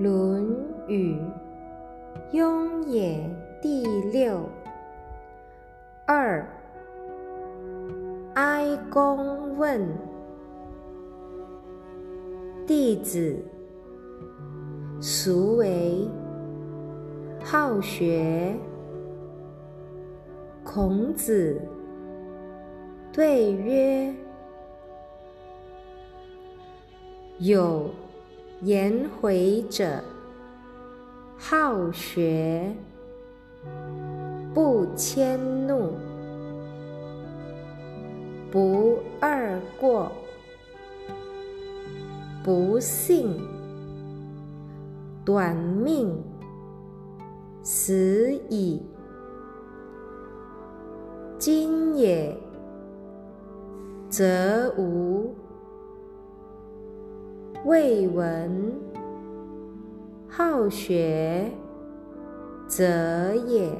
《论语·雍也》第六。二。哀公问弟子：孰为好学？孔子对曰：有颜回者，好学，不迁怒。不贰过，不幸，短命，死矣。今也，则无；未闻，好学，者也。